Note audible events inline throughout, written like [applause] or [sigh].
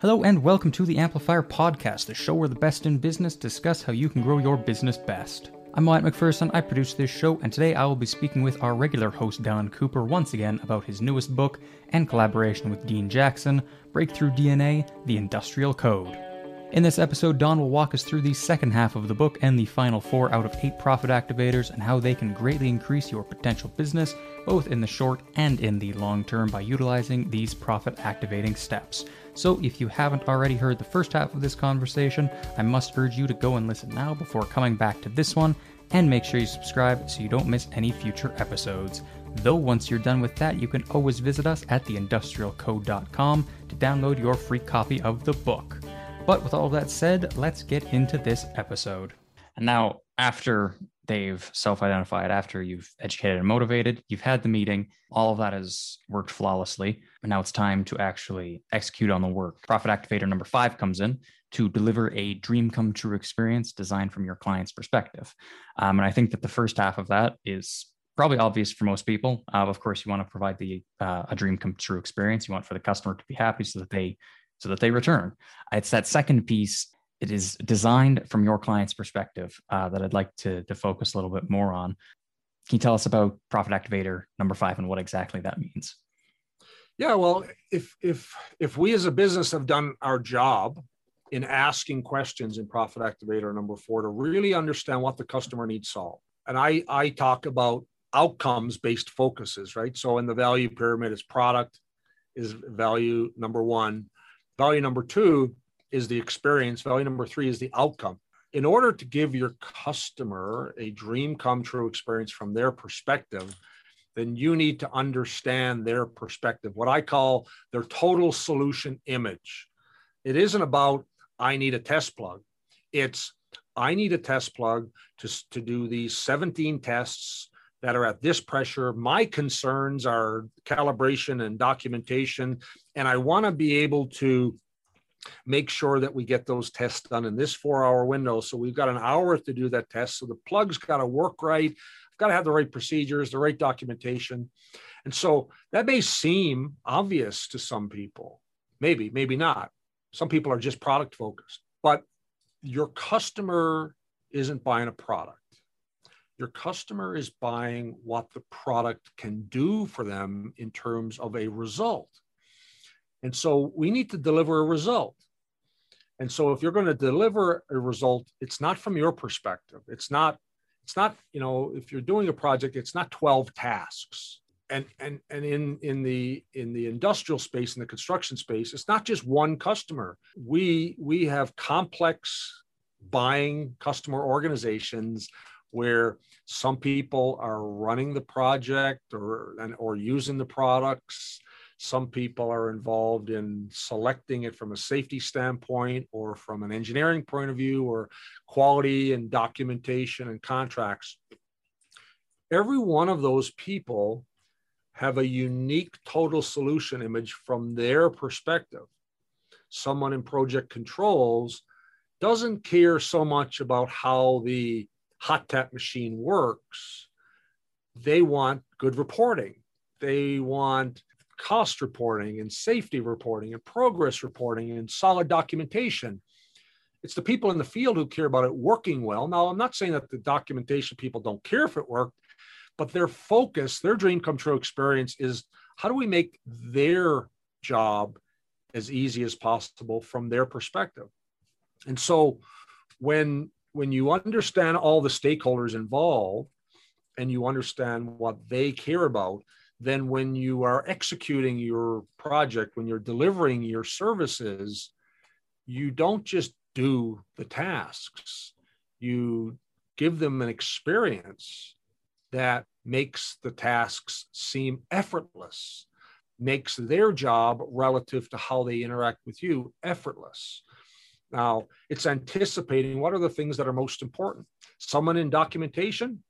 Hello and welcome to the Amplifier Podcast, the show where the best in business discuss how you can grow your business best. I'm Wyatt McPherson, I produce this show, and today I will be speaking with our regular host Don Cooper once again about his newest book and collaboration with Dean Jackson, Breakthrough DNA The Industrial Code. In this episode, Don will walk us through the second half of the book and the final four out of eight profit activators and how they can greatly increase your potential business, both in the short and in the long term, by utilizing these profit activating steps. So, if you haven't already heard the first half of this conversation, I must urge you to go and listen now before coming back to this one, and make sure you subscribe so you don't miss any future episodes. Though once you're done with that, you can always visit us at theindustrialcode.com to download your free copy of the book. But with all that said, let's get into this episode. And now, after they've self identified, after you've educated and motivated, you've had the meeting, all of that has worked flawlessly. And now it's time to actually execute on the work. Profit activator number five comes in to deliver a dream come true experience designed from your client's perspective. Um, and I think that the first half of that is probably obvious for most people. Uh, of course, you want to provide the uh, a dream come true experience. You want for the customer to be happy so that they so that they return. It's that second piece. It is designed from your client's perspective uh, that I'd like to, to focus a little bit more on. Can you tell us about Profit Activator number five and what exactly that means? Yeah, well, if if if we as a business have done our job in asking questions in Profit Activator number four to really understand what the customer needs solved, and I I talk about outcomes based focuses, right? So in the value pyramid, is product is value number one, Value number two is the experience. Value number three is the outcome. In order to give your customer a dream come true experience from their perspective, then you need to understand their perspective, what I call their total solution image. It isn't about, I need a test plug. It's, I need a test plug to, to do these 17 tests that are at this pressure. My concerns are calibration and documentation, and I want to be able to make sure that we get those tests done in this four hour window. So we've got an hour to do that test. So the plug's got to work right. I've got to have the right procedures, the right documentation. And so that may seem obvious to some people, maybe, maybe not. Some people are just product focused, but your customer isn't buying a product your customer is buying what the product can do for them in terms of a result. And so we need to deliver a result. And so if you're going to deliver a result, it's not from your perspective. It's not, it's not, you know, if you're doing a project, it's not 12 tasks. And and and in in the in the industrial space, in the construction space, it's not just one customer. We we have complex buying customer organizations where some people are running the project or and, or using the products some people are involved in selecting it from a safety standpoint or from an engineering point of view or quality and documentation and contracts. Every one of those people have a unique total solution image from their perspective. Someone in project controls doesn't care so much about how the hot tap machine works, they want good reporting. They want cost reporting and safety reporting and progress reporting and solid documentation. It's the people in the field who care about it working well. Now, I'm not saying that the documentation people don't care if it worked, but their focus, their dream come true experience is how do we make their job as easy as possible from their perspective? And so when when you understand all the stakeholders involved and you understand what they care about, then when you are executing your project, when you're delivering your services, you don't just do the tasks, you give them an experience that makes the tasks seem effortless, makes their job relative to how they interact with you effortless. Now, it's anticipating what are the things that are most important. Someone in documentation,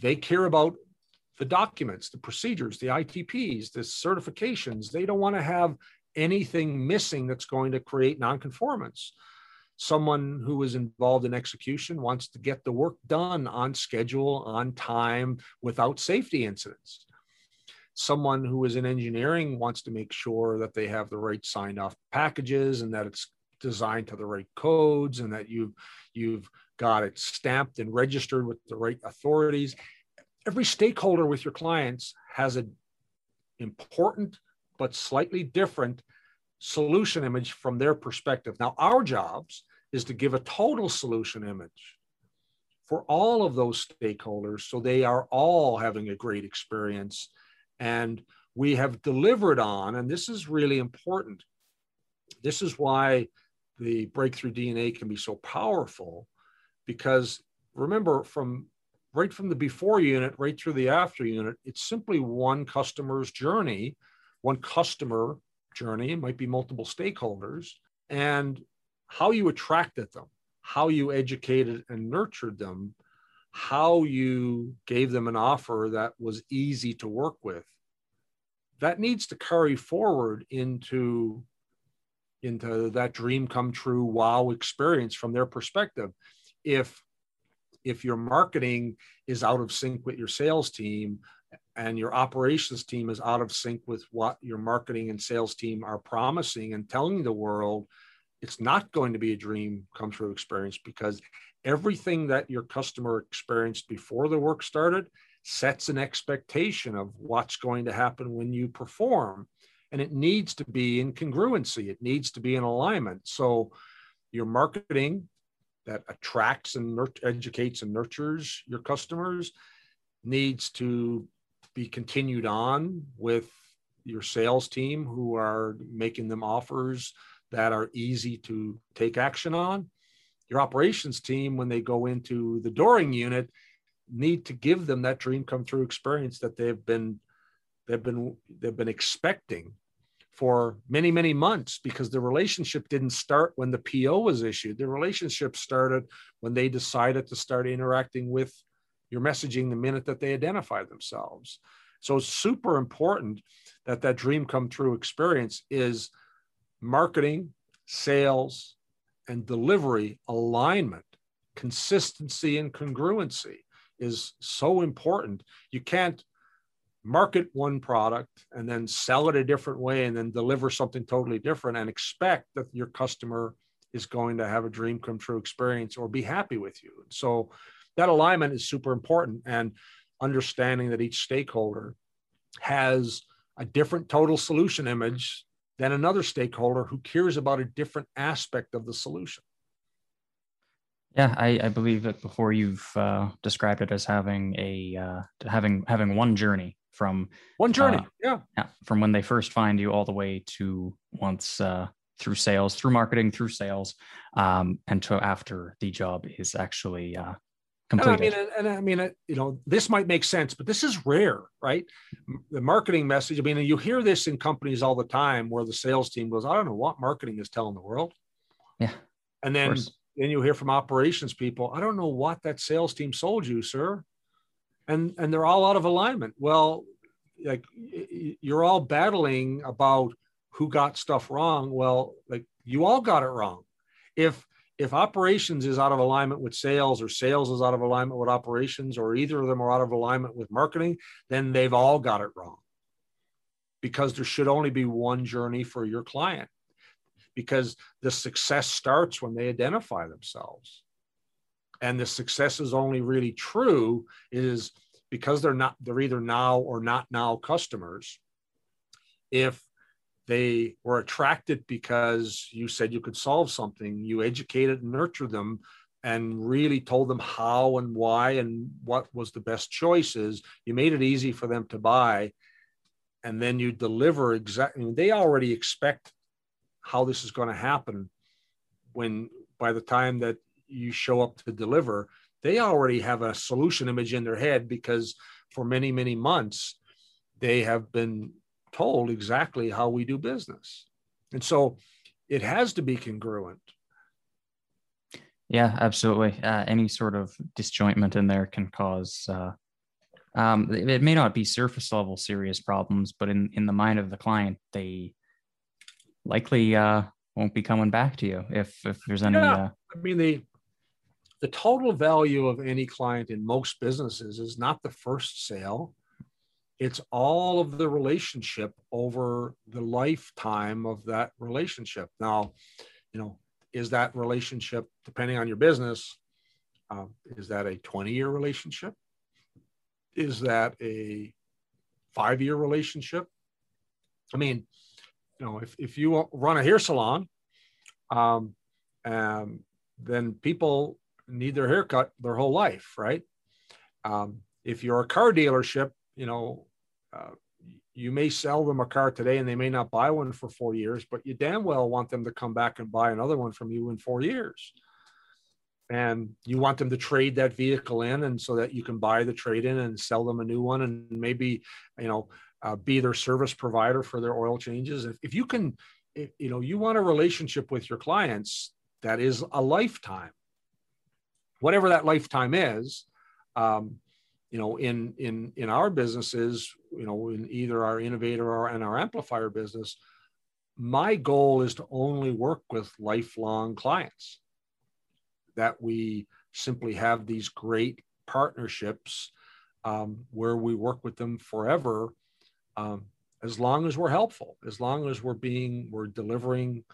they care about the documents, the procedures, the ITPs, the certifications. They don't want to have anything missing that's going to create nonconformance. Someone who is involved in execution wants to get the work done on schedule, on time, without safety incidents. someone who is in engineering wants to make sure that they have the right signed off packages and that it's designed to the right codes and that you've you've got it stamped and registered with the right authorities every stakeholder with your clients has an important but slightly different solution image from their perspective now our jobs is to give a total solution image for all of those stakeholders so they are all having a great experience and we have delivered on, and this is really important. This is why the breakthrough DNA can be so powerful because remember, from right from the before unit right through the after unit, it's simply one customer's journey, one customer journey. It might be multiple stakeholders, and how you attracted them, how you educated and nurtured them how you gave them an offer that was easy to work with. That needs to carry forward into into that dream come true wow experience from their perspective. If if your marketing is out of sync with your sales team and your operations team is out of sync with what your marketing and sales team are promising and telling the world it's not going to be a dream come true experience because everything that your customer experienced before the work started sets an expectation of what's going to happen when you perform. And it needs to be in congruency, it needs to be in alignment. So, your marketing that attracts and educates and nurtures your customers needs to be continued on with your sales team who are making them offers that are easy to take action on. Your operations team when they go into the during unit need to give them that dream come true experience that they've been they've been they've been expecting for many many months because the relationship didn't start when the PO was issued. The relationship started when they decided to start interacting with your messaging the minute that they identify themselves. So it's super important that that dream come true experience is marketing sales and delivery alignment, consistency and congruency is so important. You can't market one product and then sell it a different way and then deliver something totally different and expect that your customer is going to have a dream come true experience or be happy with you. So that alignment is super important and understanding that each stakeholder has a different total solution image than another stakeholder who cares about a different aspect of the solution. Yeah, I, I believe that before you've uh, described it as having a uh, having having one journey from one journey, uh, yeah. yeah, from when they first find you all the way to once uh, through sales, through marketing, through sales, um, and to after the job is actually uh, completed. And I mean, and, I mean, you know, this might make sense, but this is rare, right? The marketing message. I mean, you hear this in companies all the time where the sales team goes, "I don't know what marketing is telling the world." Yeah, and then then you hear from operations people, "I don't know what that sales team sold you, sir," and and they're all out of alignment. Well, like you're all battling about who got stuff wrong. Well, like you all got it wrong. If if operations is out of alignment with sales or sales is out of alignment with operations or either of them are out of alignment with marketing then they've all got it wrong because there should only be one journey for your client because the success starts when they identify themselves and the success is only really true is because they're not they're either now or not now customers if they were attracted because you said you could solve something. You educated and nurtured them and really told them how and why and what was the best choices. You made it easy for them to buy. And then you deliver exactly, they already expect how this is going to happen when by the time that you show up to deliver, they already have a solution image in their head because for many, many months, they have been told exactly how we do business. And so it has to be congruent. Yeah, absolutely. Uh, any sort of disjointment in there can cause. Uh, um, it may not be surface level serious problems, but in in the mind of the client, they likely uh, won't be coming back to you if if there's any. Yeah. Uh, I mean the the total value of any client in most businesses is not the first sale it's all of the relationship over the lifetime of that relationship. Now, you know, is that relationship depending on your business? Um, is that a 20 year relationship? Is that a five year relationship? I mean, you know, if, if you run a hair salon, um, um, then people need their haircut their whole life, right? Um, if you're a car dealership, you know, uh, you may sell them a car today and they may not buy one for four years, but you damn well want them to come back and buy another one from you in four years. And you want them to trade that vehicle in, and so that you can buy the trade in and sell them a new one, and maybe, you know, uh, be their service provider for their oil changes. If, if you can, if, you know, you want a relationship with your clients that is a lifetime, whatever that lifetime is. Um, you know in in in our businesses you know in either our innovator or and our amplifier business my goal is to only work with lifelong clients that we simply have these great partnerships um, where we work with them forever um, as long as we're helpful as long as we're being we're delivering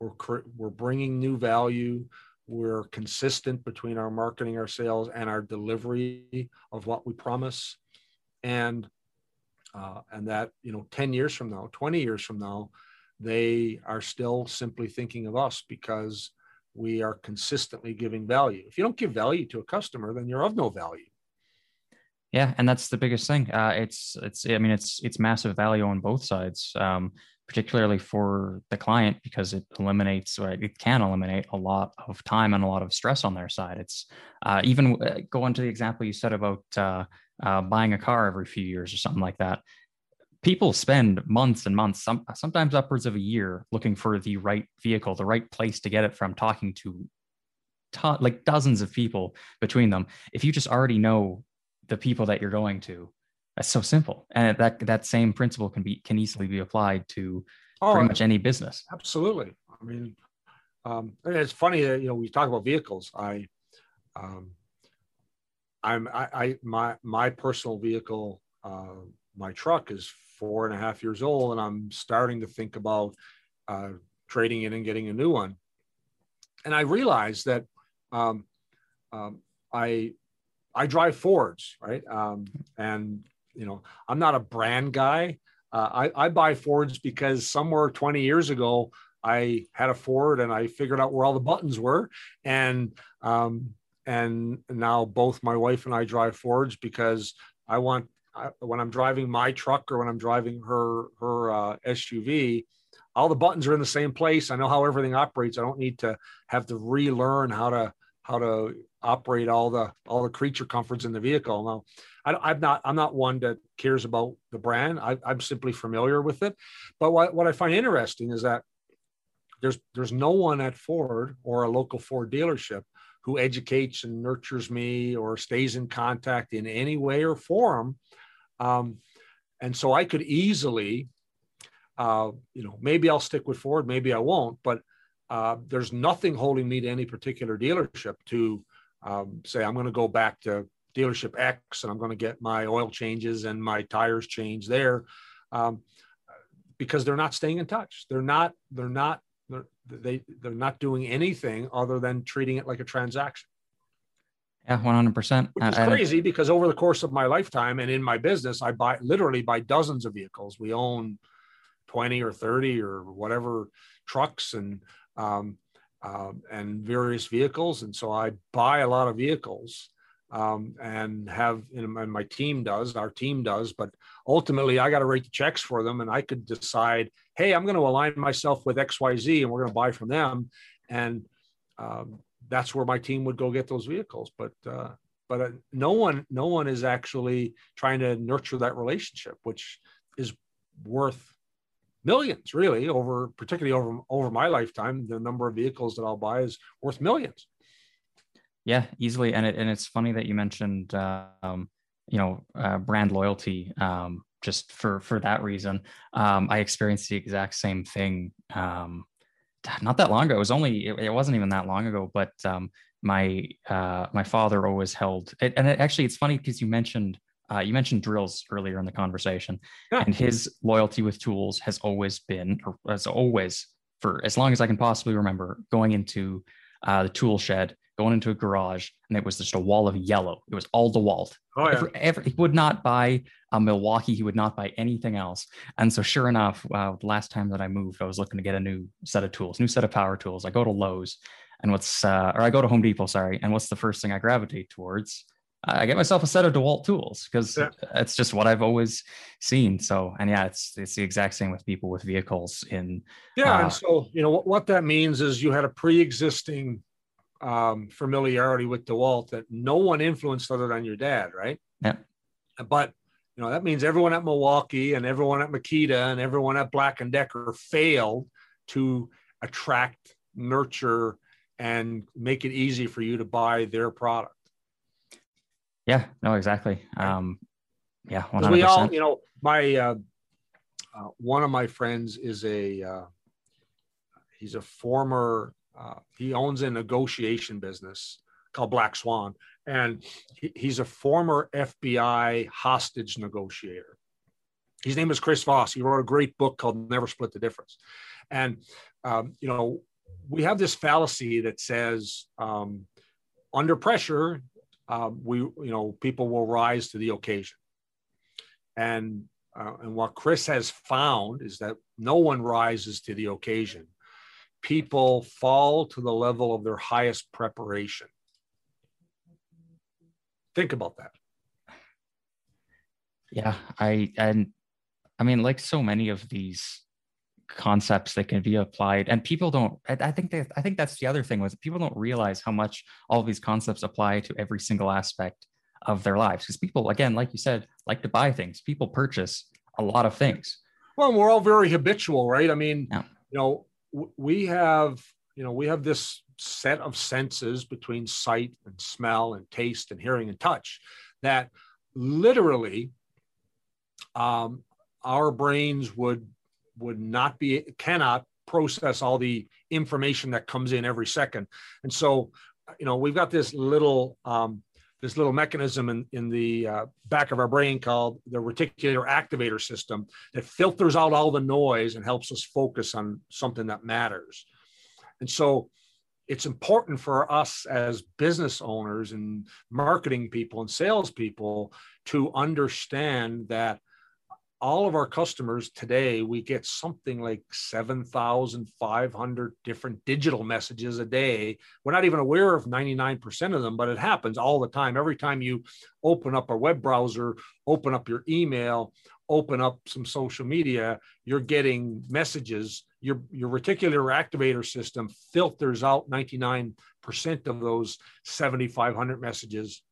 we're we're bringing new value we're consistent between our marketing, our sales, and our delivery of what we promise. And uh, and that you know 10 years from now 20 years from now they are still simply thinking of us because we are consistently giving value. If you don't give value to a customer then you're of no value. Yeah and that's the biggest thing. Uh, it's it's i mean it's it's massive value on both sides. Um, particularly for the client because it eliminates or it can eliminate a lot of time and a lot of stress on their side. It's uh, even going to the example you said about uh, uh, buying a car every few years or something like that. People spend months and months, some, sometimes upwards of a year, looking for the right vehicle, the right place to get it from, talking to- like dozens of people between them. If you just already know the people that you're going to, that's so simple, and that that same principle can be can easily be applied to oh, pretty much any business. Absolutely. I mean, um, it's funny that you know we talk about vehicles. I, um, I'm I, I my my personal vehicle, uh, my truck is four and a half years old, and I'm starting to think about uh, trading it and getting a new one. And I realized that um, um, I I drive Fords, right? Um, and you know, I'm not a brand guy. Uh, I, I buy Fords because somewhere 20 years ago, I had a Ford and I figured out where all the buttons were. And, um, and now both my wife and I drive Fords because I want, I, when I'm driving my truck or when I'm driving her, her uh, SUV, all the buttons are in the same place. I know how everything operates. I don't need to have to relearn how to, how to operate all the, all the creature comforts in the vehicle. Now, I, am not I'm not one that cares about the brand. I, am simply familiar with it. But what, what I find interesting is that there's there's no one at Ford or a local Ford dealership who educates and nurtures me or stays in contact in any way or form. Um, and so I could easily, uh, you know, maybe I'll stick with Ford, maybe I won't, but uh, there's nothing holding me to any particular dealership to um, say I'm going to go back to dealership X and I'm going to get my oil changes and my tires changed there um, because they're not staying in touch. They're not, they're not, they're, they, they're not doing anything other than treating it like a transaction. Yeah, 100%. Which is crazy because over the course of my lifetime and in my business, I buy literally buy dozens of vehicles. We own 20 or 30 or whatever trucks and, um, um, and various vehicles. And so I buy a lot of vehicles um, and have and my team does our team does but ultimately i got to write the checks for them and i could decide hey i'm going to align myself with xyz and we're going to buy from them. And um, that's where my team would go get those vehicles. But uh, but uh, no one no one is actually trying to nurture that relationship which is worth millions really over particularly over over my lifetime. The number of vehicles that i'll buy is worth millions yeah, easily. And it, and it's funny that you mentioned, um, you know, uh, brand loyalty. Um, just for for that reason, um, I experienced the exact same thing. Um, not that long ago. It was only. It, it wasn't even that long ago. But um, my uh, my father always held. It, and it, actually, it's funny because you mentioned uh, you mentioned drills earlier in the conversation, yeah. and his loyalty with tools has always been, or has always, for as long as I can possibly remember, going into uh, the tool shed, going into a garage, and it was just a wall of yellow. It was all DeWalt. Oh, yeah. Every, every, he would not buy a Milwaukee. He would not buy anything else. And so, sure enough, uh, last time that I moved, I was looking to get a new set of tools, new set of power tools. I go to Lowe's, and what's, uh, or I go to Home Depot, sorry, and what's the first thing I gravitate towards? I get myself a set of DeWalt tools because yeah. it's just what I've always seen. So, and yeah, it's it's the exact same with people with vehicles in. Yeah, uh, and so you know what, what that means is you had a pre-existing um, familiarity with DeWalt that no one influenced other than your dad, right? Yeah. But you know that means everyone at Milwaukee and everyone at Makita and everyone at Black and Decker failed to attract, nurture, and make it easy for you to buy their product. Yeah, no, exactly. Um, yeah, 100%. we all, you know, my uh, uh, one of my friends is a uh, he's a former uh, he owns a negotiation business called Black Swan, and he, he's a former FBI hostage negotiator. His name is Chris Voss. He wrote a great book called Never Split the Difference, and um, you know we have this fallacy that says um, under pressure um, we you know people will rise to the occasion and uh, and what chris has found is that no one rises to the occasion people fall to the level of their highest preparation. Think about that. Yeah i and i mean like so many of these concepts that can be applied and people don't i think that i think that's the other thing was people don't realize how much all these concepts apply to every single aspect of their lives. Because people again like you said like to buy things. People purchase a lot of things. Well we're all very habitual right? I mean yeah. you know we have you know we have this set of senses between sight and smell and taste and hearing and touch that literally um, our brains would would not be cannot process all the information that comes in every second. And so you know we've got this little um, this little mechanism in, in the uh, back of our brain called the reticular activator system that filters out all the noise and helps us focus on something that matters. And so it's important for us as business owners and marketing people and salespeople to understand that all of our customers today, we get something like 7,500 different digital messages a day. We're not even aware of 99% of them, but it happens all the time. Every time you open up a web browser, open up your email, open up some social media, you're getting messages. Your, your reticular activator system filters out 99% of those 7,500 messages.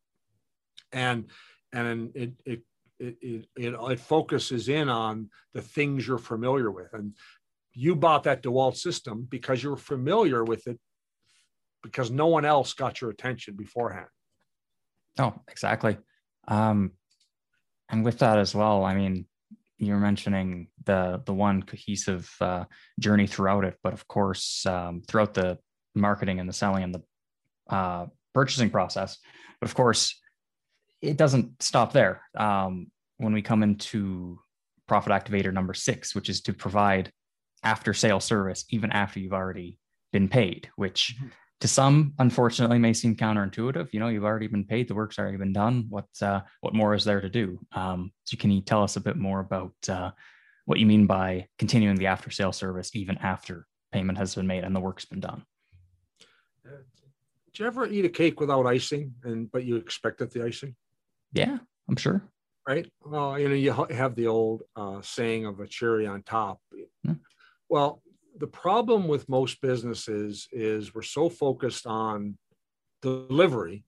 And, and it, it it, it, it, it focuses in on the things you're familiar with. And you bought that DeWalt system because you're familiar with it because no one else got your attention beforehand. Oh, exactly. Um, and with that as well, I mean, you were mentioning the the one cohesive uh, journey throughout it, but of course, um, throughout the marketing and the selling and the uh, purchasing process. But of course, it doesn't stop there. Um, when we come into profit activator number six, which is to provide after sale service even after you've already been paid, which mm-hmm. to some unfortunately may seem counterintuitive. You know, you've already been paid, the work's already been done. What uh, what more is there to do? Um, so can you tell us a bit more about uh, what you mean by continuing the after sale service even after payment has been made and the work's been done? Did you ever eat a cake without icing, and but you expected the icing? Yeah, I'm sure. Right. Well, you know, you have the old uh, saying of a cherry on top. Hmm. Well, the problem with most businesses is we're so focused on delivery.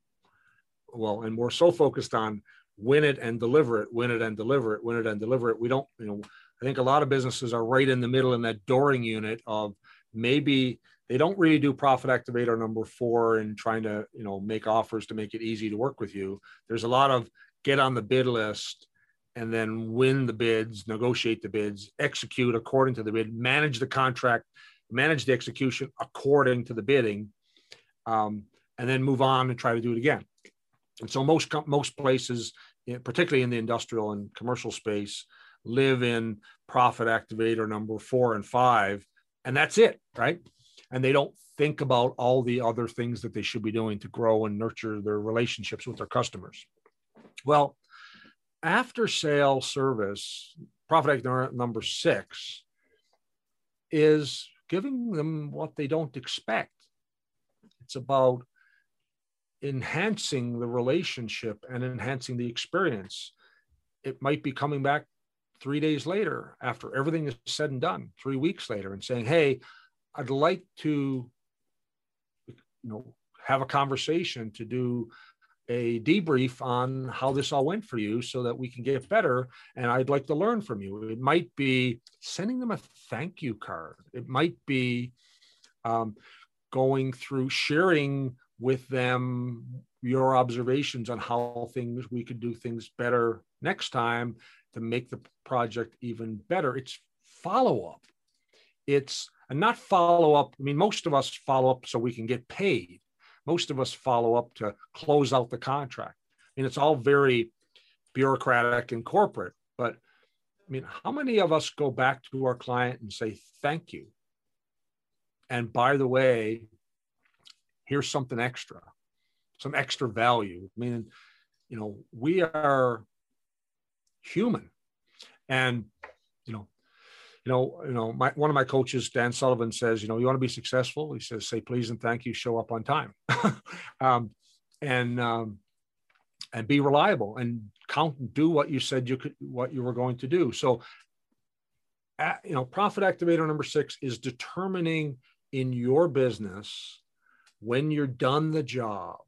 Well, and we're so focused on win it and deliver it, win it and deliver it, win it and deliver it. We don't, you know, I think a lot of businesses are right in the middle in that during unit of maybe they don't really do profit activator number four and trying to you know make offers to make it easy to work with you there's a lot of get on the bid list and then win the bids negotiate the bids execute according to the bid manage the contract manage the execution according to the bidding um, and then move on and try to do it again and so most most places particularly in the industrial and commercial space, live in profit activator number four and five, and that's it, right? And they don't think about all the other things that they should be doing to grow and nurture their relationships with their customers. Well, after sale service, profit number six is giving them what they don't expect. It's about enhancing the relationship and enhancing the experience. It might be coming back three days later after everything is said and done, three weeks later, and saying, Hey, I'd like to, you know, have a conversation to do a debrief on how this all went for you so that we can get better. And I'd like to learn from you. It might be sending them a thank you card. It might be um, going through sharing with them your observations on how things we could do things better next time to make the project even better it's follow up it's and not follow up i mean most of us follow up so we can get paid most of us follow up to close out the contract I mean it's all very bureaucratic and corporate but i mean how many of us go back to our client and say thank you and by the way here's something extra, some extra value. I mean, you know, we are human, and you know, you know, you know, my, one of my coaches, Dan Sullivan, says, you know, you want to be successful. He says, say please and thank you, show up on time, [laughs] um, and um, and be reliable and count and do what you said you could, what you were going to do. So, at, you know, profit activator number six is determining in your business when you're done the job,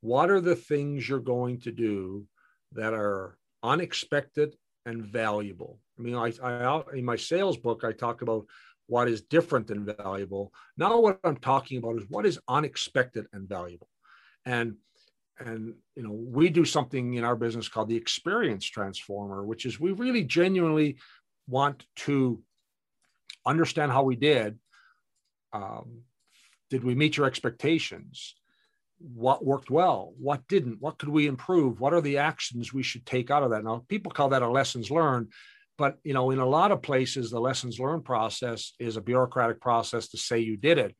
what are the things you're going to do that are unexpected and valuable? I mean, I, I in my sales book, I talk about what is different and valuable. Now, what I'm talking about is what is unexpected and valuable. And and you know we do something in our business called the experience transformer which is we really genuinely want to understand how we did um, did we meet your expectations? What worked well? What didn't? What could we improve? What are the actions we should take out of that? Now, people call that a lessons learned, but you know, in a lot of places, the lessons learned process is a bureaucratic process to say you did it.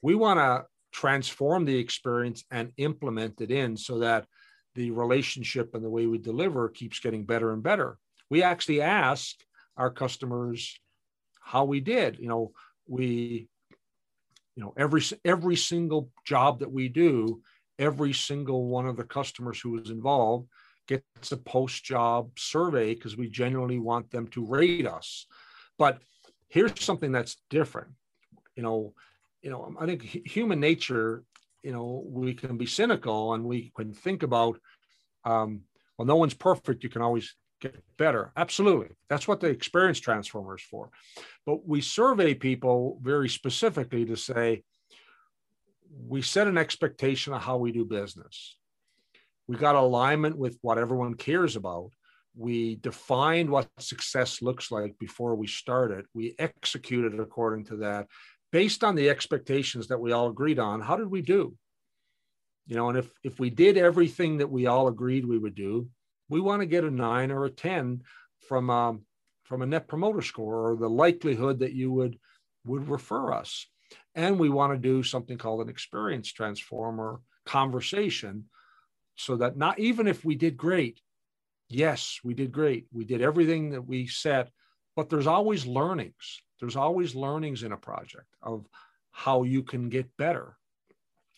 We want to transform the experience and implement it in so that the relationship and the way we deliver keeps getting better and better. We actually ask our customers how we did. You know, we you know every every single job that we do every single one of the customers who is involved gets a post job survey because we genuinely want them to rate us. But here's something that's different. You know you know i think human nature you know we can be cynical and we can think about um, well no one's perfect. You can always get better. Absolutely. That's what the experience transformer is for. But we survey people very specifically to say, we set an expectation of how we do business. We got alignment with what everyone cares about. We defined what success looks like before we started. We executed according to that. Based on the expectations that we all agreed on, how did we do? You know, and if if we did everything that we all agreed we would do, we want to get a nine or a 10 from, um, from a net promoter score or the likelihood that you would, would refer us. And we want to do something called an experience transformer conversation so that not even if we did great, yes, we did great. We did everything that we set, but there's always learnings. There's always learnings in a project of how you can get better.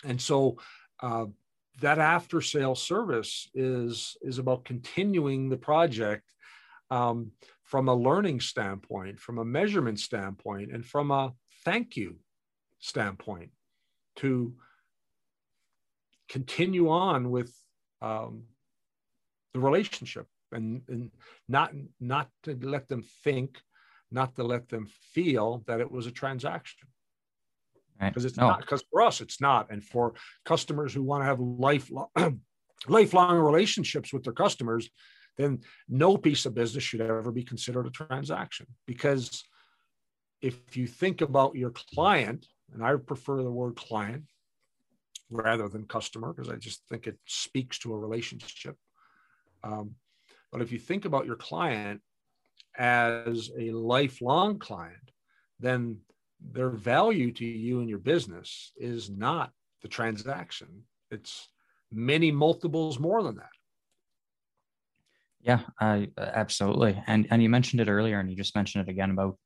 And so uh, that after sale service is is about continuing the project um, from a learning standpoint from a measurement standpoint and from a thank you standpoint to continue on with um, the relationship and, and not not to let them think not to let them feel that it was a transaction because right. it's no. not because for us it's not and for customers who want to have lifelong [clears throat] lifelong relationships with their customers then no piece of business should ever be considered a transaction because if you think about your client and i prefer the word client rather than customer because i just think it speaks to a relationship Um, but if you think about your client as a lifelong client, then their value to you and your business is not the transaction. It's many multiples more than that. Yeah, uh, absolutely. And and you mentioned it earlier, and you just mentioned it again about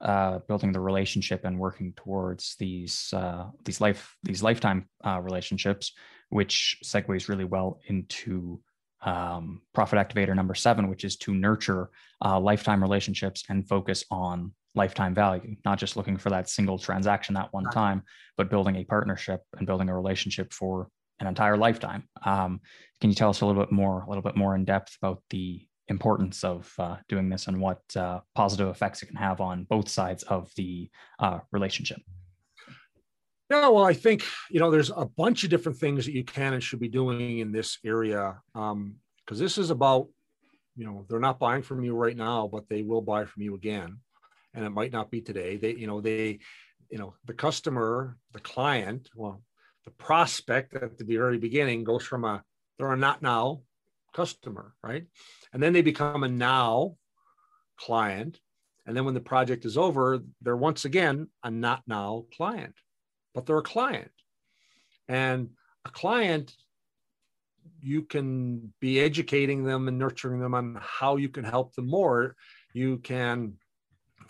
uh, building the relationship and working towards these uh, these life these lifetime uh, relationships, which segues really well into um, profit activator number seven, which is to nurture uh, lifetime relationships and focus on lifetime value, not just looking for that single transaction that one time, but building a partnership and building a relationship for an entire lifetime. Um, can you tell us a little bit more, a little bit more in depth about the importance of uh, doing this and what uh, positive effects it can have on both sides of the uh, relationship? Yeah, well, I think you know there's a bunch of different things that you can and should be doing in this area because um, this is about you know they're not buying from you right now, but they will buy from you again, and it might not be today. They you know they you know the customer, the client, well, the prospect at the very beginning goes from a they're a not now customer, right, and then they become a now client, and then when the project is over, they're once again a not now client but they're a client. And a client, you can be educating them and nurturing them on how you can help them more. You can,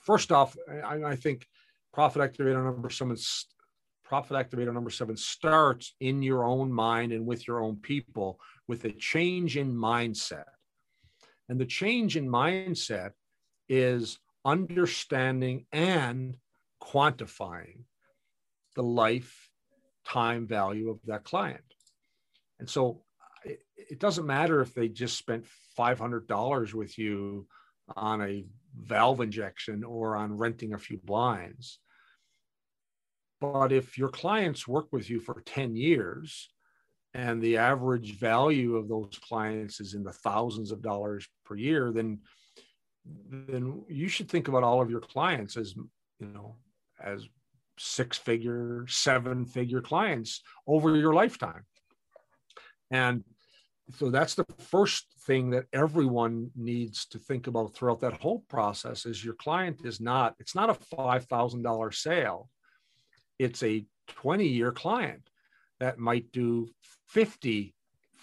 first off, I, I think profit activator number seven, profit activator number seven starts in your own mind and with your own people with a change in mindset. And the change in mindset is understanding and quantifying the lifetime value of that client. And so it, it doesn't matter if they just spent $500 with you on a valve injection or on renting a few blinds. But if your clients work with you for 10 years and the average value of those clients is in the thousands of dollars per year, then then you should think about all of your clients as you know as six figure, seven figure clients over your lifetime. And so that's the first thing that everyone needs to think about throughout that whole process is your client is not it's not a $5000 sale it's a 20 year client that might do 50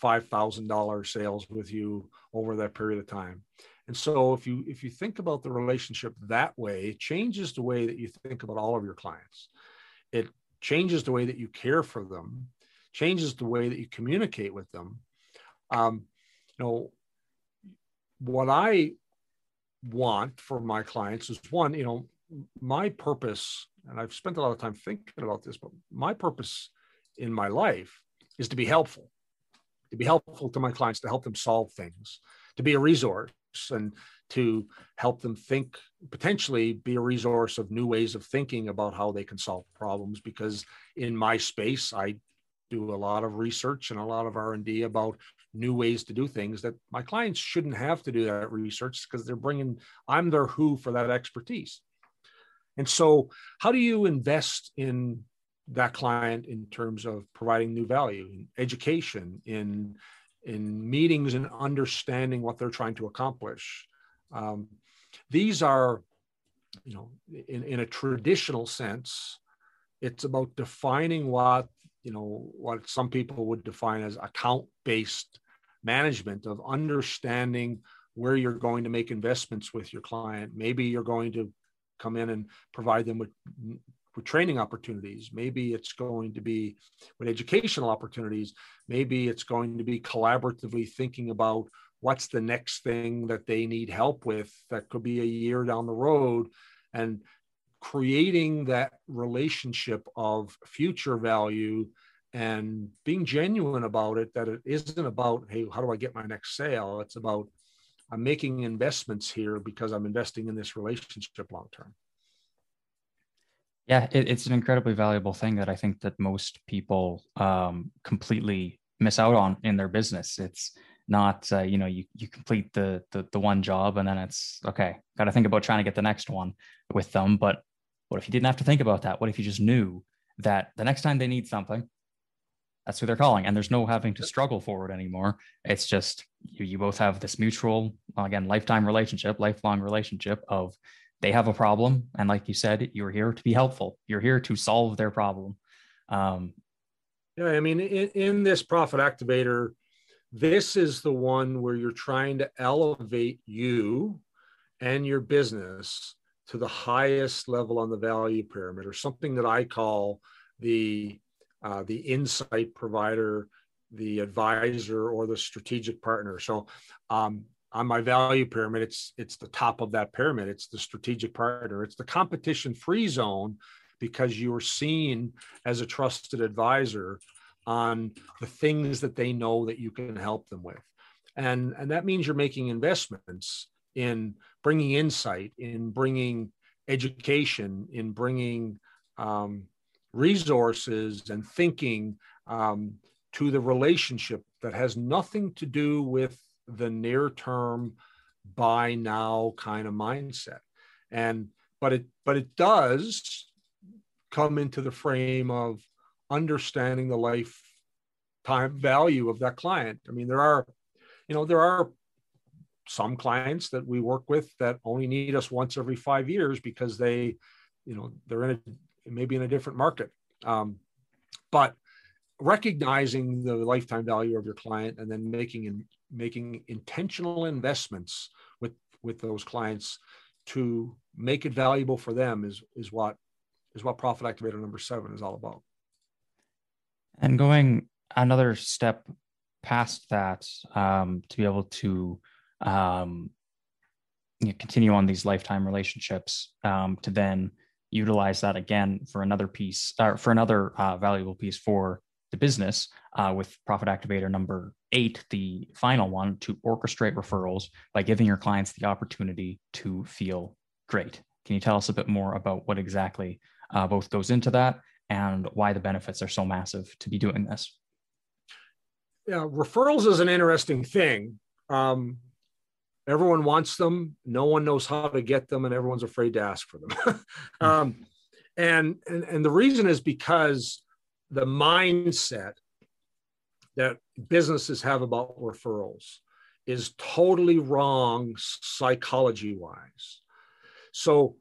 $5000 sales with you over that period of time and so if you if you think about the relationship that way, it changes the way that you think about all of your clients. It changes the way that you care for them, changes the way that you communicate with them. Um, you know, what I want for my clients is one, you know, my purpose, and I've spent a lot of time thinking about this, but my purpose in my life is to be helpful, to be helpful to my clients, to help them solve things, to be a resource and to help them think potentially be a resource of new ways of thinking about how they can solve problems because in my space i do a lot of research and a lot of r&d about new ways to do things that my clients shouldn't have to do that research because they're bringing i'm their who for that expertise and so how do you invest in that client in terms of providing new value in education in in meetings and understanding what they're trying to accomplish. Um, these are, you know, in, in a traditional sense, it's about defining what, you know, what some people would define as account based management of understanding where you're going to make investments with your client. Maybe you're going to come in and provide them with with training opportunities. Maybe it's going to be with educational opportunities. Maybe it's going to be collaboratively thinking about what's the next thing that they need help with that could be a year down the road and creating that relationship of future value and being genuine about it that it isn't about hey how do i get my next sale it's about i'm making investments here because i'm investing in this relationship long term yeah, it, it's an incredibly valuable thing that I think that most people um, completely miss out on in their business. It's not uh, you know you you complete the, the the one job and then it's okay. Got to think about trying to get the next one with them. But what if you didn't have to think about that? What if you just knew that the next time they need something, that's who they're calling and there's no having to struggle for it anymore. It's just you, you both have this mutual again lifetime relationship lifelong relationship of they have a problem and like you said you're here to be helpful. You're here to solve their problem. Um, yeah i mean in, in this profit activator this is the one where you're trying to elevate you and your business to the highest level on the value pyramid or something that i call the uh, the insight provider, the advisor, or the strategic partner. So um, on my value pyramid, it's it's the top of that pyramid. It's the strategic partner. It's the competition free zone because you are seen as a trusted advisor on the things that they know that you can help them with. And, and that means you're making investments in bringing insight, in bringing education, in bringing um, resources and thinking um, to the relationship that has nothing to do with the near term buy now kind of mindset. And but it but it does come into the frame of understanding the lifetime value of that client. I mean there are you know there are some clients that we work with that only need us once every five years because they you know they're in a maybe in a different market. Um, but recognizing the lifetime value of your client and then making in, making intentional investments with with those clients to make it valuable for them is is what is what profit activator number seven is all about and going another step past that um, to be able to um, you know, continue on these lifetime relationships um, to then utilize that again for another piece or for another uh, valuable piece for the business uh, with profit activator number eight, the final one to orchestrate referrals by giving your clients the opportunity to feel great. Can you tell us a bit more about what exactly uh, both goes into that and why the benefits are so massive to be doing this? Yeah, referrals is an interesting thing. Um, everyone wants them. No one knows how to get them and everyone's afraid to ask for them. [laughs] Um, and, and and the reason is because the mindset that businesses have about referrals is totally wrong psychology wise so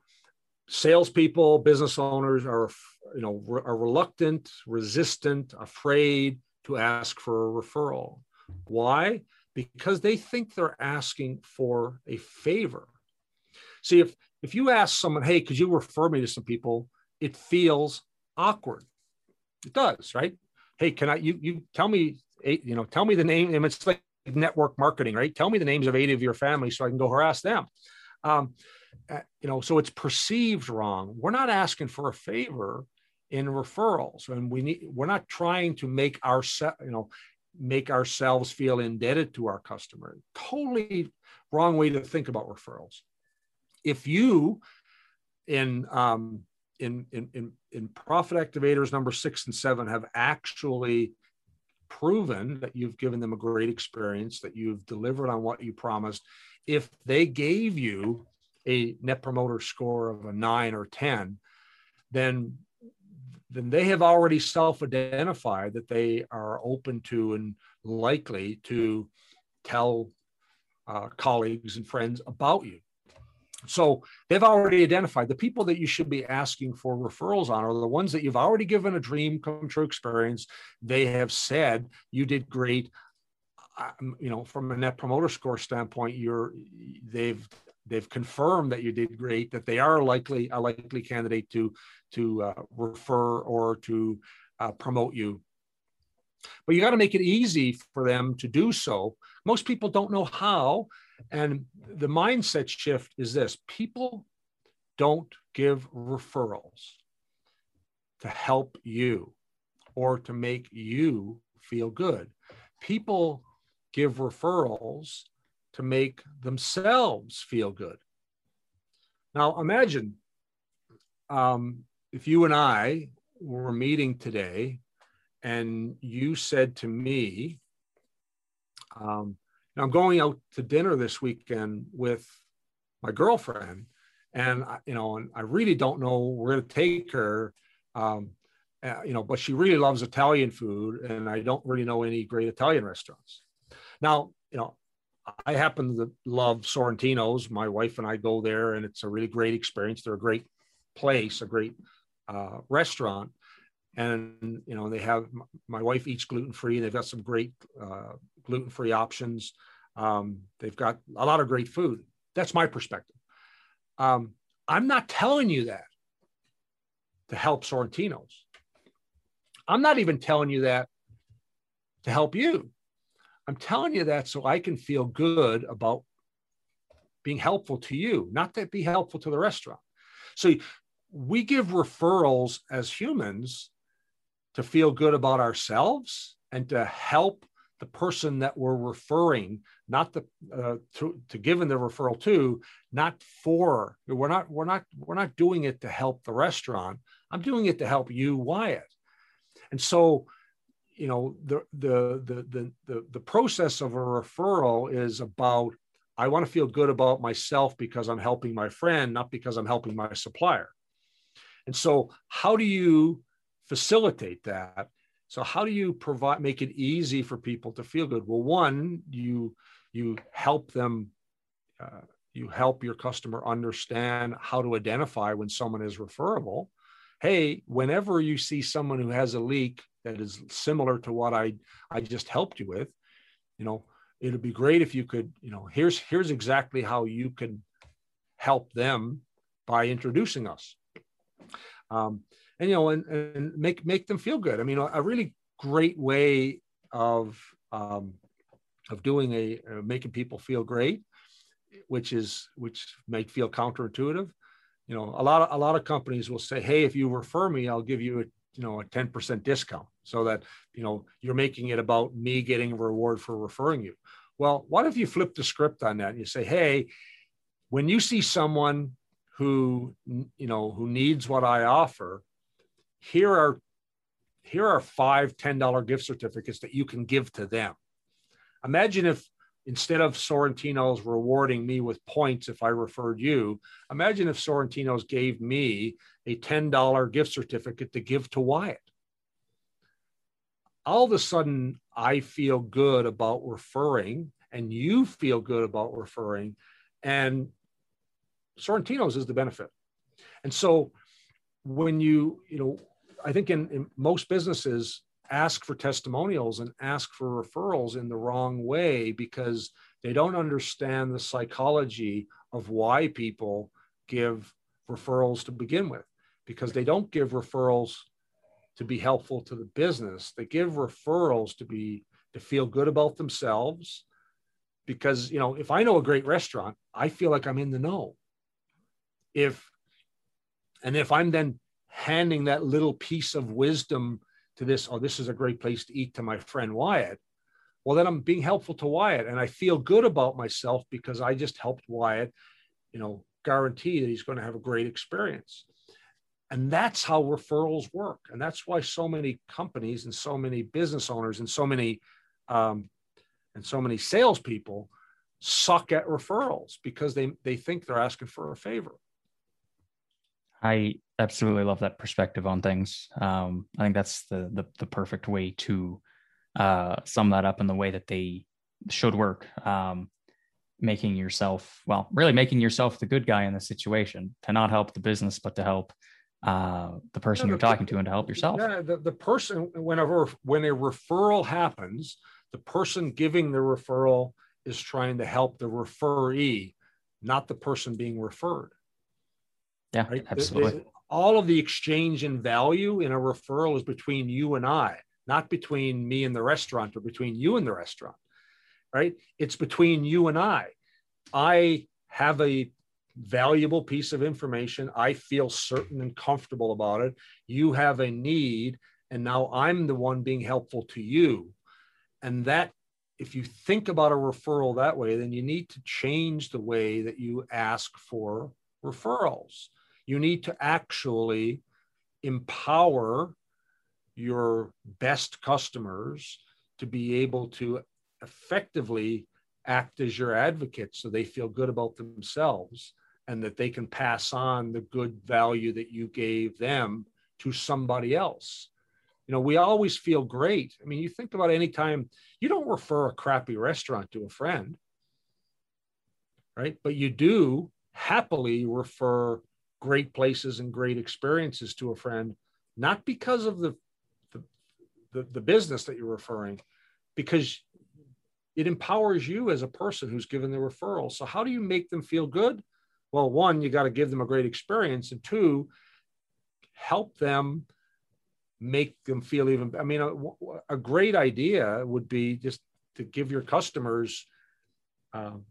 salespeople business owners are you know are reluctant resistant afraid to ask for a referral. Why because they think they're asking for a favor. See, if if you ask someone, "Hey, could you refer me to some people?" It feels awkward. It does, right? Hey, can I? You you tell me, you know, tell me the name. And it's like network marketing, right? Tell me the names of eight of your family so I can go harass them. Um, uh, you know, so it's perceived wrong. We're not asking for a favor in referrals, and we need. We're not trying to make our, you know, make ourselves feel indebted to our customer. Totally wrong way to think about referrals. If you in um, in, in, in, profit activators number six and seven have actually proven that you've given them a great experience, that you've delivered on what you promised. If they gave you a net promoter score of a nine or 10, then then they have already self-identified that they are open to and likely to tell uh, colleagues and friends about you. So they've already identified the people that you should be asking for referrals on are the ones that you've already given a dream come true experience. They have said you did great. Um, you know, from a net promoter score standpoint, you're they've they've confirmed that you did great, that they are likely a likely candidate to to uh, refer or to uh, promote you. But you got to make it easy for them to do so. Most people don't know how, and the mindset shift is this: people don't give referrals to help you or to make you feel good. People give referrals to make themselves feel good. Now, imagine um, if you and I were meeting today and you said to me, um, I'm going out to dinner this weekend with my girlfriend, and I, you know, and I really don't know where to take her. Um, uh, you know, but she really loves Italian food, and I don't really know any great Italian restaurants. Now, you know, I happen to love Sorrentino's. My wife and I go there, and it's a really great experience. They're a great place, a great uh, restaurant, and you know they have my wife eats gluten free. They've got some great uh, gluten free options. Um, they've got a lot of great food. That's my perspective. Um, I'm not telling you that to help Sorrentino's. I'm not even telling you that to help you. I'm telling you that so I can feel good about being helpful to you, not to be helpful to the restaurant. So we give referrals as humans to feel good about ourselves and to help the person that we're referring, not the uh, to, to giving the referral to, not for. We're not we're not we're not doing it to help the restaurant. I'm doing it to help you, Wyatt. And so, you know, the the the the the, the process of a referral is about I want to feel good about myself because I'm helping my friend, not because I'm helping my supplier. And so, how do you facilitate that? So, how do you provide make it easy for people to feel good? Well, one, you you help them. Uh, you help your customer understand how to identify when someone is referable. Hey, whenever you see someone who has a leak that is similar to what I I just helped you with, you know, it'd be great if you could, you know, here's here's exactly how you can help them by introducing us um, and you know, and, and make make them feel good. I mean, a really great way of um, of doing a uh, making people feel great, which is which might feel counterintuitive. You know, a lot of a lot of companies will say, "Hey, if you refer me, I'll give you a you know a 10% discount so that you know you're making it about me getting a reward for referring you well what if you flip the script on that and you say hey when you see someone who you know who needs what I offer, here are here are five ten dollar gift certificates that you can give to them. Imagine if instead of Sorrentino's rewarding me with points if I referred you, imagine if Sorrentino's gave me a $10 gift certificate to give to Wyatt. All of a sudden, I feel good about referring, and you feel good about referring. And Sorrentino's is the benefit. And so when you, you know, I think in, in, most businesses ask for testimonials and ask for referrals in the wrong way because they don't understand the psychology of why people give referrals to begin with. Because they don't give referrals to be helpful to the business. They give referrals to be to feel good about themselves. Because you know if i know a great restaurant i feel like i'm in the know. If and if i'm then handing that little piece of wisdom to this oh this is a great place to eat to my friend wyatt. Well then i'm being helpful to wyatt and i feel good about myself because i just helped wyatt you know guarantee that he's going to have a great experience. And that's how referrals work and that's why so many companies and so many business owners and so many um, and so many salespeople suck at referrals because they they think they're asking for a favor I absolutely love that perspective on things. Um, I think that's the, the, the perfect way to uh, sum that up in the way that they should work. Um, making yourself well, really making yourself the good guy in the situation to not help the business, but to help uh, the person yeah, you're talking to and to help yourself. Yeah, the, the person whenever when a referral happens, the person giving the referral is trying to help the referee, not the person being referred. Yeah, right? absolutely. The, the, all of the exchange in value in a referral is between you and I, not between me and the restaurant or between you and the restaurant, right? It's between you and I. I have a valuable piece of information. I feel certain and comfortable about it. You have a need, and now I'm the one being helpful to you. And that, if you think about a referral that way, then you need to change the way that you ask for referrals you need to actually empower your best customers to be able to effectively act as your advocate so they feel good about themselves and that they can pass on the good value that you gave them to somebody else you know, we always feel great. I mean, you think about any time you don't refer a crappy restaurant to a friend, right? But you do happily refer great places and great experiences to a friend, not because of the the, the, the business that you're referring, because it empowers you as a person who's given the referral. So how do you make them feel good? Well, one, you got to give them a great experience, and two, help them make them feel even. I mean, a, a great idea would be just to give your customers um,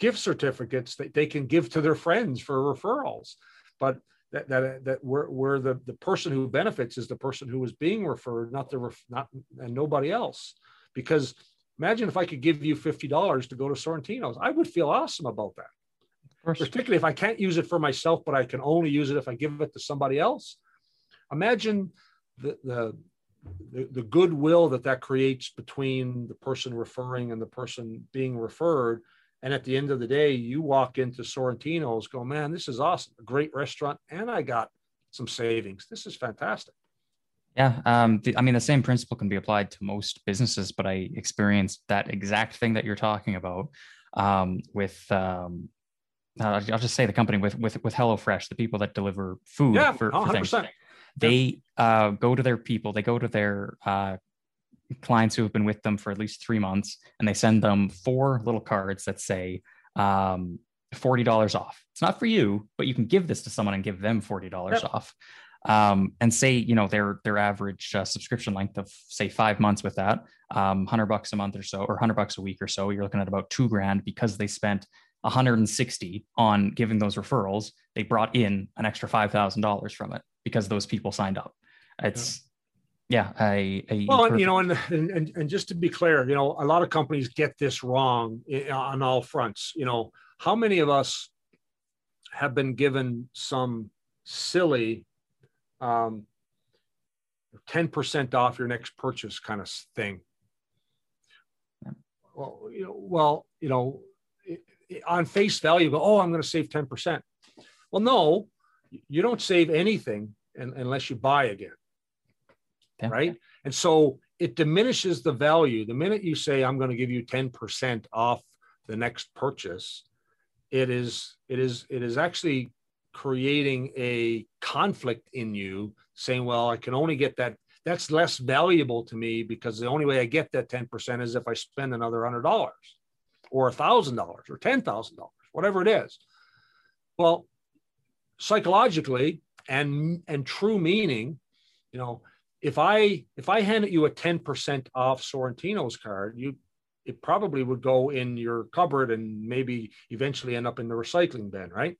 gift certificates that they can give to their friends for referrals, but that that that where, where the the person who benefits is the person who is being referred, not the ref, not and nobody else, because Imagine if I could give you $50 to go to Sorrentino's. I would feel awesome about that. Particularly if I can't use it for myself, but I can only use it if I give it to somebody else. Imagine the, the, the, the goodwill that that creates between the person referring and the person being referred. And at the end of the day, you walk into Sorrentino's, go, man, this is awesome. A great restaurant. And I got some savings. This is fantastic. Yeah, um, the, I mean, the same principle can be applied to most businesses, but I experienced that exact thing that you're talking about um, with. Um, I'll just say the company with with with HelloFresh, the people that deliver food yeah, for, for. They uh, go to their people, they go to their uh, clients who have been with them for at least three months, and they send them four little cards that say um, forty dollars off. It's not for you, but you can give this to someone and give them forty dollars yep. off um, and say you know their their average uh, subscription length of say five months with that um, 100 bucks a month or so or 100 bucks a week or so you're looking at about two grand because they spent 160 on giving those referrals they brought in an extra $5000 from it because those people signed up it's yeah, a, a well perfect. you know and, and and just to be clear you know a lot of companies get this wrong on all fronts you know how many of us have been given some silly um, 10% off your next purchase kind of thing. Well, you know, well, you know, on face value, go, oh, I'm going to save 10%. Well, no, you don't save anything unless you buy again. Yeah. Right. And so it diminishes the value. The minute you say, I'm going to give you 10% off the next purchase, it is, it is, it is actually creating a conflict in you saying, well, I can only get that. That's less valuable to me because the only way I get that 10% is if I spend another $100 or $1,000 or $10,000, whatever it is. Well, psychologically and, and true meaning, you know, if I if I handed you a 10% off Sorrentino's card, you it probably would go in your cupboard and maybe eventually end up in the recycling bin, right?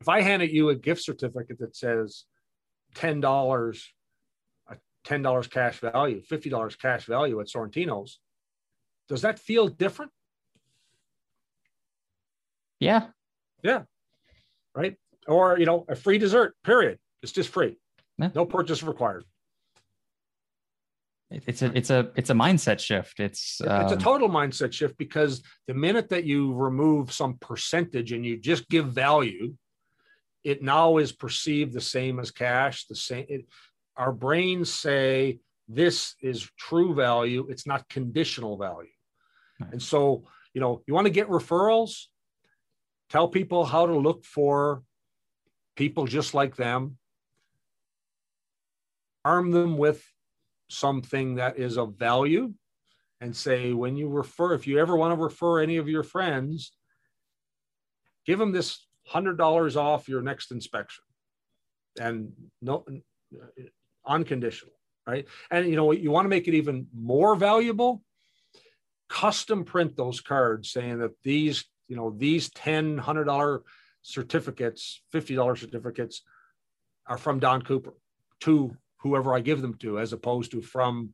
If I handed you a gift certificate that says ten dollars, a ten dollars cash value, fifty dollars cash value at Sorrentino's, does that feel different? Yeah. Yeah. Right. Or you know, a free dessert. Period. It's just free. Yeah. No purchase required. It's a it's a it's a mindset shift. It's um... it's a um, total mindset shift because the minute that you remove some percentage and you just give value, it now is perceived the same as cash the same it, our brains say this is true value it's not conditional value right. and so you know you want to get referrals tell people how to look for people just like them arm them with something that is of value and say when you refer if you ever want to refer any of your friends give them this $100 off your next inspection. And no unconditional right? And you know you want to make it even more valuable? Custom print those cards saying that these you know these 10 $100 certificates $50 certificates are from don cooper to whoever i give them to as opposed to from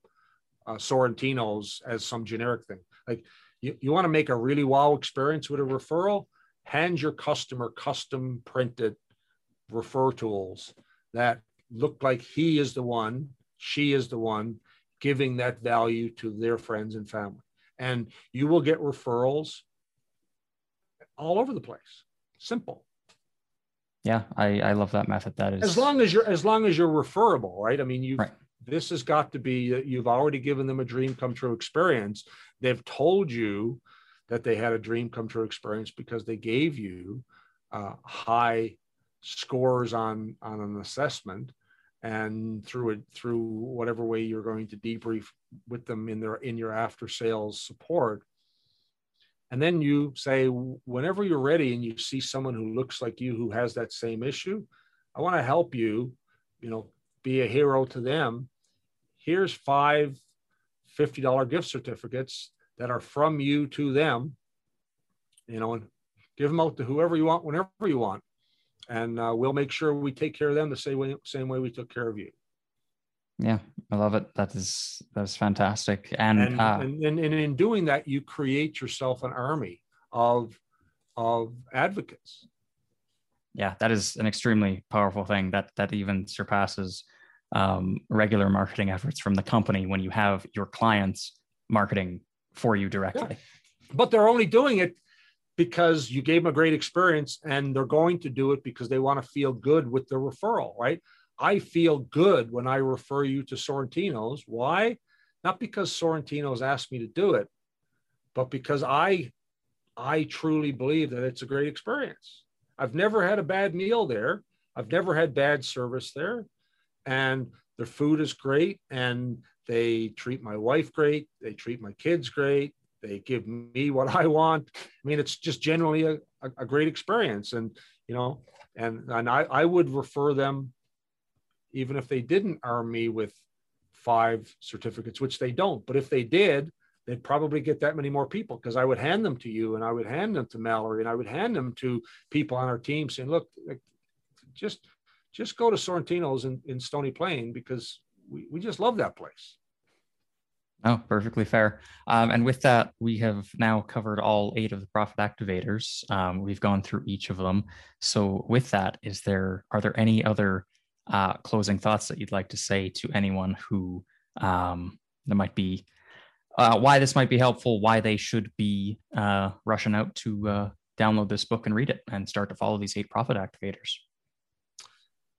uh, sorrentino's as some generic thing like you, you want to make a really wow experience with a referral hand your customer custom printed refer tools that look like he is the one, she is the one giving that value to their friends and family. And you will get referrals all over the place. Simple. Yeah, I, I love that method. That is as long as you're as long as you're referable, right? I mean, you right. this has got to be you've already given them a dream come true experience. They've told you that they had a dream come true experience because they gave you uh, high scores on on an assessment and through it through whatever way you're going to debrief with them in their in your after sales support and then you say whenever you're ready and you see someone who looks like you who has that same issue i want to help you you know be a hero to them. Here's five $50 gift certificates that are from you to them you know and give them out to whoever you want whenever you want. And uh, we'll make sure we take care of them the same way same way we took care of you yeah i love it that is that's fantastic and and, uh, and, and, and in doing that you create yourself an army of of advocates yeah that is an extremely powerful thing that that even surpasses um, regular marketing efforts from the company when you have your clients marketing for you directly yeah. but they're only doing it because you gave them a great experience and they're going to do it because they want to feel good with the referral, right? I feel good when I refer you to Sorrentino's. Why? Not because Sorrentino's asked me to do it, but because I I truly believe that it's a great experience. I've never had a bad meal there. I've never had bad service there. And their food is great and they treat my wife great. They treat my kids great. They give me what I want. I mean, it's just generally a, a, a great experience. And, you know, and, and I, I would refer them, even if they didn't arm me with five certificates, which they don't. But if they did, they'd probably get that many more people because I would hand them to you and I would hand them to Mallory and I would hand them to people on our team saying, look, just just go to Sorrentino's in, in Stony Plain because we, we just love that place. Oh, perfectly fair. Um, and with that, we have now covered all eight of the profit activators. Um, we've gone through each of them. So, with that, is there are there any other uh, closing thoughts that you'd like to say to anyone who um, that might be uh, why this might be helpful, why they should be uh, rushing out to uh, download this book and read it and start to follow these eight profit activators?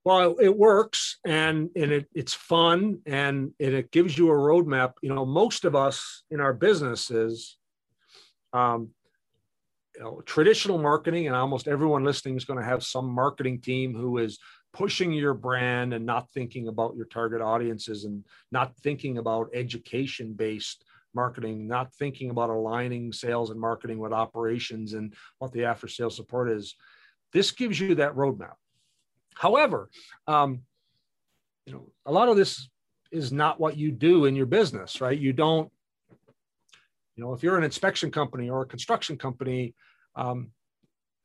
well it works and and it, it's fun and, and it gives you a roadmap you know most of us in our businesses um, you know, traditional marketing and almost everyone listening is going to have some marketing team who is pushing your brand and not thinking about your target audiences and not thinking about education based marketing not thinking about aligning sales and marketing with operations and what the after sales support is this gives you that roadmap However, um, you know, a lot of this is not what you do in your business, right? You don't, you know, if you're an inspection company or a construction company, um,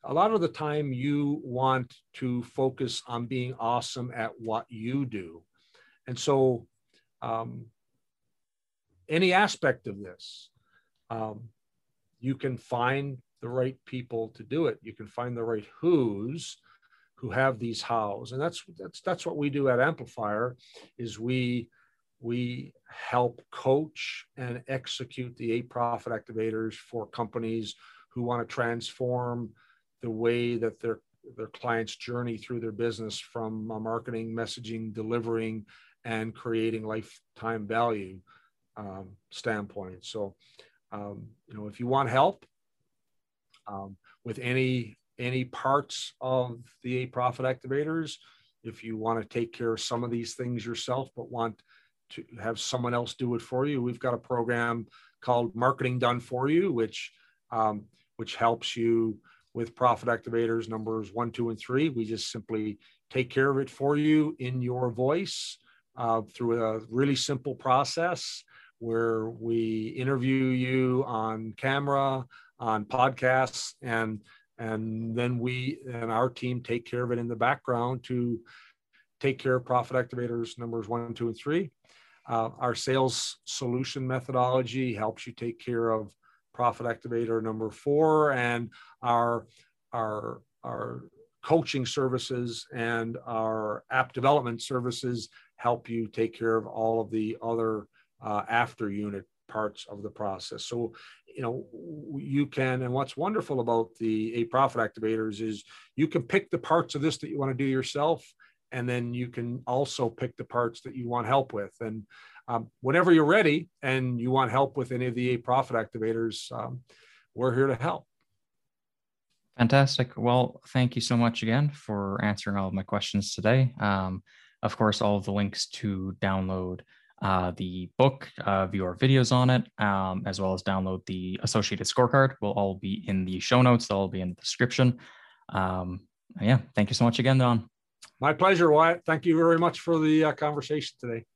a lot of the time you want to focus on being awesome at what you do. And so, um, any aspect of this, um, you can find the right people to do it. You can find the right who's who have these hows and that's that's that's what we do at amplifier is we we help coach and execute the eight profit activators for companies who want to transform the way that their their clients journey through their business from marketing messaging delivering and creating lifetime value um, standpoint so um, you know if you want help um, with any any parts of the eight profit activators. If you want to take care of some of these things yourself, but want to have someone else do it for you, we've got a program called Marketing Done for You, which um, which helps you with profit activators numbers one, two, and three. We just simply take care of it for you in your voice uh, through a really simple process where we interview you on camera, on podcasts, and and then we and our team take care of it in the background to take care of profit activators numbers one two and three uh, our sales solution methodology helps you take care of profit activator number four and our our our coaching services and our app development services help you take care of all of the other uh, after unit parts of the process. So you know you can and what's wonderful about the a profit activators is you can pick the parts of this that you want to do yourself and then you can also pick the parts that you want help with. And um, whenever you're ready and you want help with any of the a profit activators um, we're here to help fantastic well thank you so much again for answering all of my questions today um, of course all of the links to download uh, the book, uh, view our videos on it, um, as well as download the associated scorecard will all be in the show notes. They'll all be in the description. Um, yeah, thank you so much again, Don. My pleasure, Wyatt. Thank you very much for the uh, conversation today.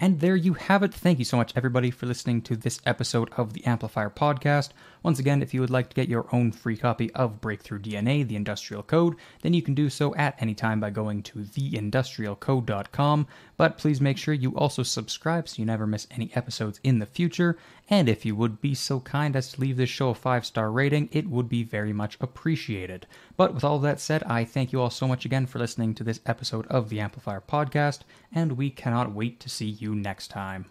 And there you have it. Thank you so much, everybody, for listening to this episode of the Amplifier Podcast. Once again, if you would like to get your own free copy of Breakthrough DNA, the Industrial Code, then you can do so at any time by going to theindustrialcode.com. But please make sure you also subscribe so you never miss any episodes in the future. And if you would be so kind as to leave this show a five star rating, it would be very much appreciated. But with all that said, I thank you all so much again for listening to this episode of the Amplifier Podcast, and we cannot wait to see you next time.